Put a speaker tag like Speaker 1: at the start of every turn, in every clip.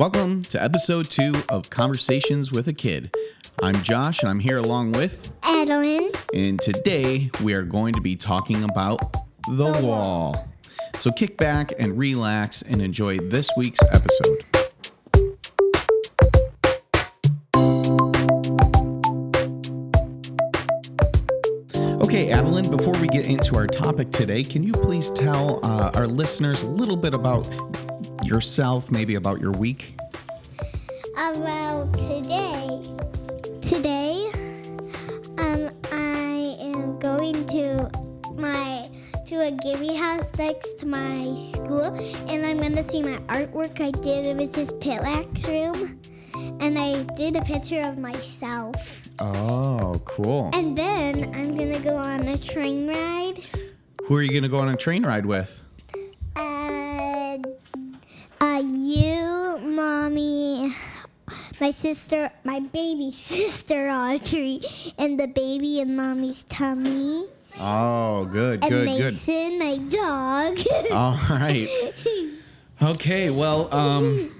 Speaker 1: Welcome to episode two of Conversations with a Kid. I'm Josh and I'm here along with,
Speaker 2: Adalyn.
Speaker 1: and today we are going to be talking about the wall. So kick back and relax and enjoy this week's episode. Okay, Adalyn, before we get into our topic today, can you please tell uh, our listeners a little bit about yourself, maybe about your week?
Speaker 2: About today. Today, um, I am going to my to a Gibby house next to my school, and I'm gonna see my artwork I did in Mrs. Pitlak's room, and I did a picture of myself.
Speaker 1: Oh, cool.
Speaker 2: And then I'm gonna go on a train ride.
Speaker 1: Who are you going to go on a train ride with?
Speaker 2: Uh, uh, you, mommy, my sister, my baby sister Audrey, and the baby in mommy's tummy,
Speaker 1: Oh, good,
Speaker 2: and
Speaker 1: good, good.
Speaker 2: Mason, my dog.
Speaker 1: All right. Okay, well, um,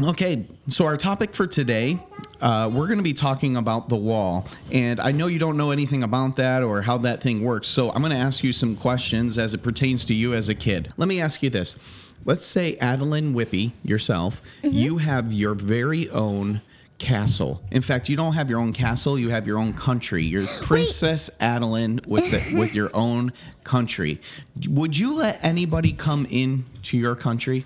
Speaker 1: okay, so our topic for today, uh, we're going to be talking about the wall. And I know you don't know anything about that or how that thing works. So I'm going to ask you some questions as it pertains to you as a kid. Let me ask you this. Let's say, Adalyn Whippy, yourself, you have your very own castle. In fact, you don't have your own castle, you have your own country. You're Princess Adalyn with the, with your own country. Would you let anybody come in to your country?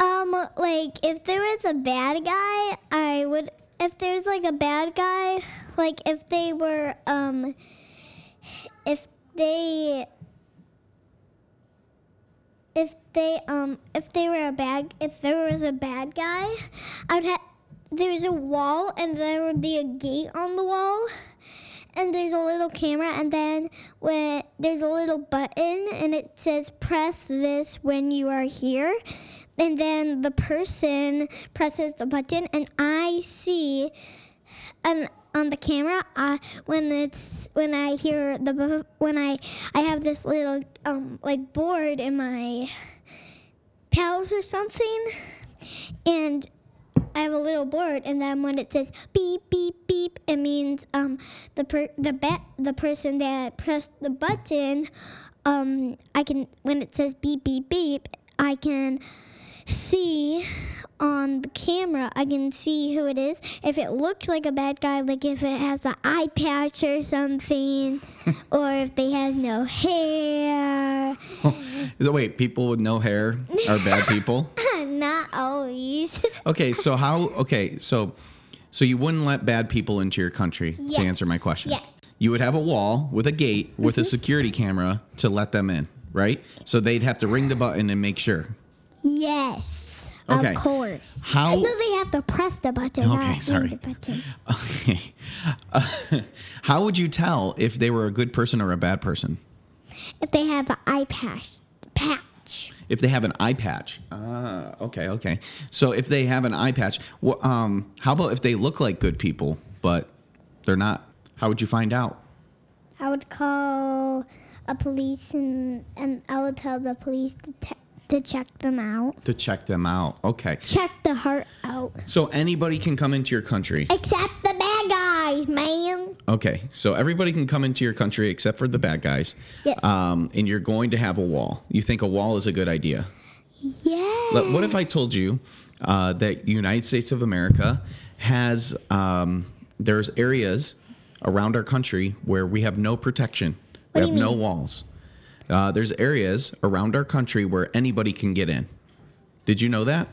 Speaker 2: um, like if there was a bad guy, I would. If there's like a bad guy, like if they were, um, if they if they um if they were a bad if there was a bad guy, I would have there's a wall and there would be a gate on the wall. And there's a little camera and then when there's a little button and it says press this when you are here. And then the person presses the button and I see and on the camera uh, when it's when I hear the when I I have this little um like board in my pals or something and I have a little board and then when it says beep beep beep it means um the per the the person that pressed the button um I can when it says beep beep beep I can see on the camera, I can see who it is. If it looks like a bad guy, like if it has an eye patch or something, or if they have no hair.
Speaker 1: Wait, people with no hair are bad people?
Speaker 2: Not always.
Speaker 1: Okay, so how okay, so so you wouldn't let bad people into your country to answer my question.
Speaker 2: Yes.
Speaker 1: You would have a wall with a gate with a mm-hmm. security camera to let them in, right? So they'd have to ring the button and make sure.
Speaker 2: yes.
Speaker 1: Okay.
Speaker 2: Of course.
Speaker 1: How
Speaker 2: No, they have to press the button.
Speaker 1: Okay,
Speaker 2: not
Speaker 1: sorry.
Speaker 2: The button.
Speaker 1: Okay. Uh, how would you tell if they were a good person or a bad person?
Speaker 2: If they have an eye patch, patch.
Speaker 1: If they have an eye patch. Ah, okay, okay. So if they have an eye patch, wh- um, how about if they look like good people but they're not? How would you find out?
Speaker 2: I would call a police and and I would tell the police to te- to check them out.
Speaker 1: To check them out. Okay.
Speaker 2: Check the heart out.
Speaker 1: So anybody can come into your country.
Speaker 2: Except the bad guys, man.
Speaker 1: Okay. So everybody can come into your country except for the bad guys.
Speaker 2: Yes.
Speaker 1: Um, and you're going to have a wall. You think a wall is a good idea?
Speaker 2: Yeah.
Speaker 1: What if I told you uh, that the United States of America has um, there's areas around our country where we have no protection.
Speaker 2: What
Speaker 1: we have no walls. Uh, there's areas around our country where anybody can get in. Did you know that?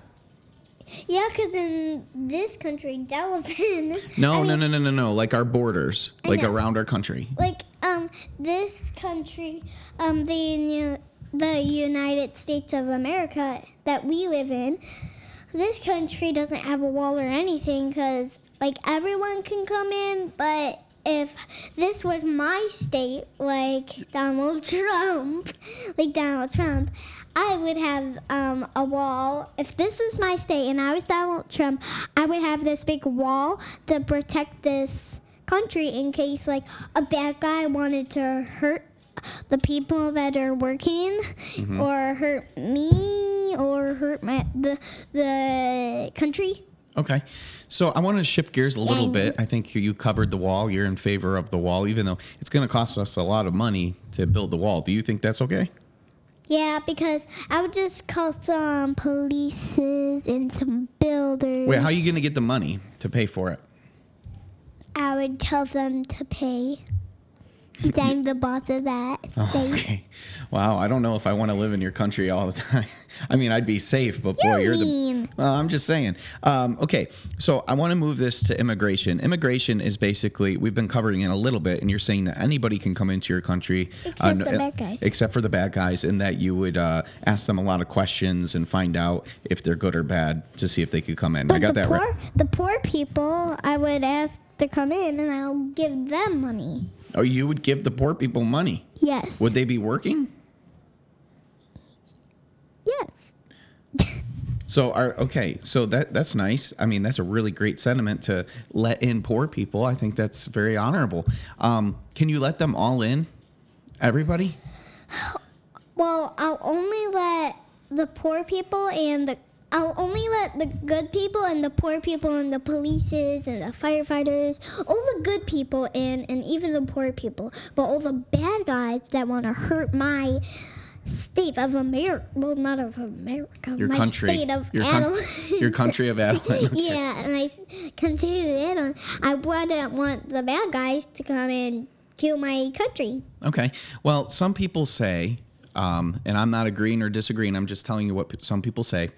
Speaker 2: Yeah, because in this country, Delavan.
Speaker 1: No,
Speaker 2: I
Speaker 1: no,
Speaker 2: mean,
Speaker 1: no, no, no, no. Like our borders,
Speaker 2: I
Speaker 1: like
Speaker 2: know.
Speaker 1: around our country.
Speaker 2: Like um, this country, um, the the United States of America that we live in. This country doesn't have a wall or anything because like everyone can come in, but if this was my state, like Donald Trump, like Donald Trump, I would have um, a wall. If this was my state and I was Donald Trump, I would have this big wall to protect this country in case like a bad guy wanted to hurt the people that are working or hurt me me or hurt my the the country.
Speaker 1: Okay. So I want to shift gears a little bit. I think you covered the wall. You're in favor of the wall, even though it's going to cost us a lot of money to build the wall. Do you think that's okay?
Speaker 2: Yeah, because I would just call some polices and some builders.
Speaker 1: Wait, how are you going to get the money to pay for it?
Speaker 2: I would tell them to pay. Because I'm the boss of that
Speaker 1: Oh, okay. Wow. I don't know if I want to live in your country all the time. I mean, I'd be safe, but boy,
Speaker 2: You
Speaker 1: you're the.
Speaker 2: mean.
Speaker 1: Well, I'm just saying. Um, okay, so I want to move this to immigration. Immigration is basically we've been covering it a little bit, and you're saying that anybody can come into your country,
Speaker 2: Except
Speaker 1: no-
Speaker 2: the bad guys.
Speaker 1: except for the bad guys, and that you would uh, ask them a lot of questions and find out if they're good or bad to see if they could come in. I
Speaker 2: But
Speaker 1: got
Speaker 2: the
Speaker 1: that
Speaker 2: poor,
Speaker 1: right.
Speaker 2: the poor people, I would ask to come in, and I'll give them money.
Speaker 1: Oh, you would give the poor people money.
Speaker 2: Yes.
Speaker 1: Would they be working?
Speaker 2: Yes.
Speaker 1: So are okay. So that that's nice. I mean, that's a really great sentiment to let in poor people. I think that's very honorable. Um, can you let them all in? Everybody?
Speaker 2: Well, I'll only let the poor people and the I'll only let the good people and the poor people and the polices and the firefighters, all the good people in, and even the poor people. But all the bad guys that want to hurt my state of America, well, not of America,
Speaker 1: Your
Speaker 2: my
Speaker 1: country.
Speaker 2: state of
Speaker 1: your, coun-
Speaker 2: Adelaide.
Speaker 1: your country of Adalyn. Okay.
Speaker 2: yeah, and I country of Adelaide. I wouldn't want the bad guys to come and kill my country.
Speaker 1: Okay. Well, some people say, um, and I'm not agreeing or disagreeing. I'm just telling you what p- some people say.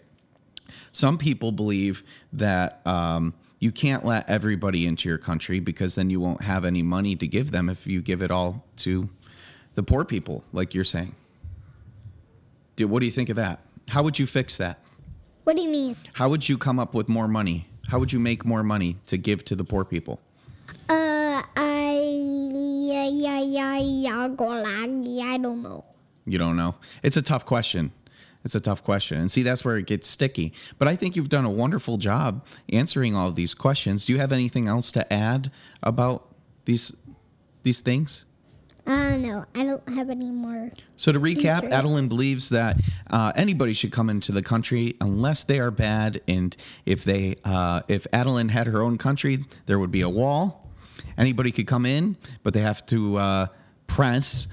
Speaker 1: Some people believe that um, you can't let everybody into your country because then you won't have any money to give them if you give it all to the poor people, like you're saying. Dude, what do you think of that? How would you fix that?
Speaker 2: What do you mean?
Speaker 1: How would you come up with more money? How would you make more money to give to the poor people?
Speaker 2: Uh, I yeah yeah yeah yeah I don't know.
Speaker 1: You don't know. It's a tough question. It's a tough question. And see, that's where it gets sticky. But I think you've done a wonderful job answering all of these questions. Do you have anything else to add about these these things?
Speaker 2: Uh no, I don't have any more.
Speaker 1: So to recap,
Speaker 2: Sure.
Speaker 1: Adalyn believes that uh, anybody should come into the country unless they are bad, and if they, uh, if Adalyn had her own country, there would be a wall. Anybody could come in, but they have to uh, press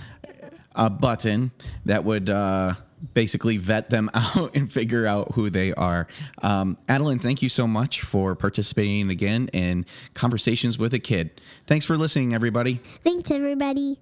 Speaker 1: a button that would uh, basically vet them out and figure out who they are. Um, Adalyn, thank you so much for participating again in Conversations with a Kid. Thanks for listening, everybody.
Speaker 2: Thanks everybody.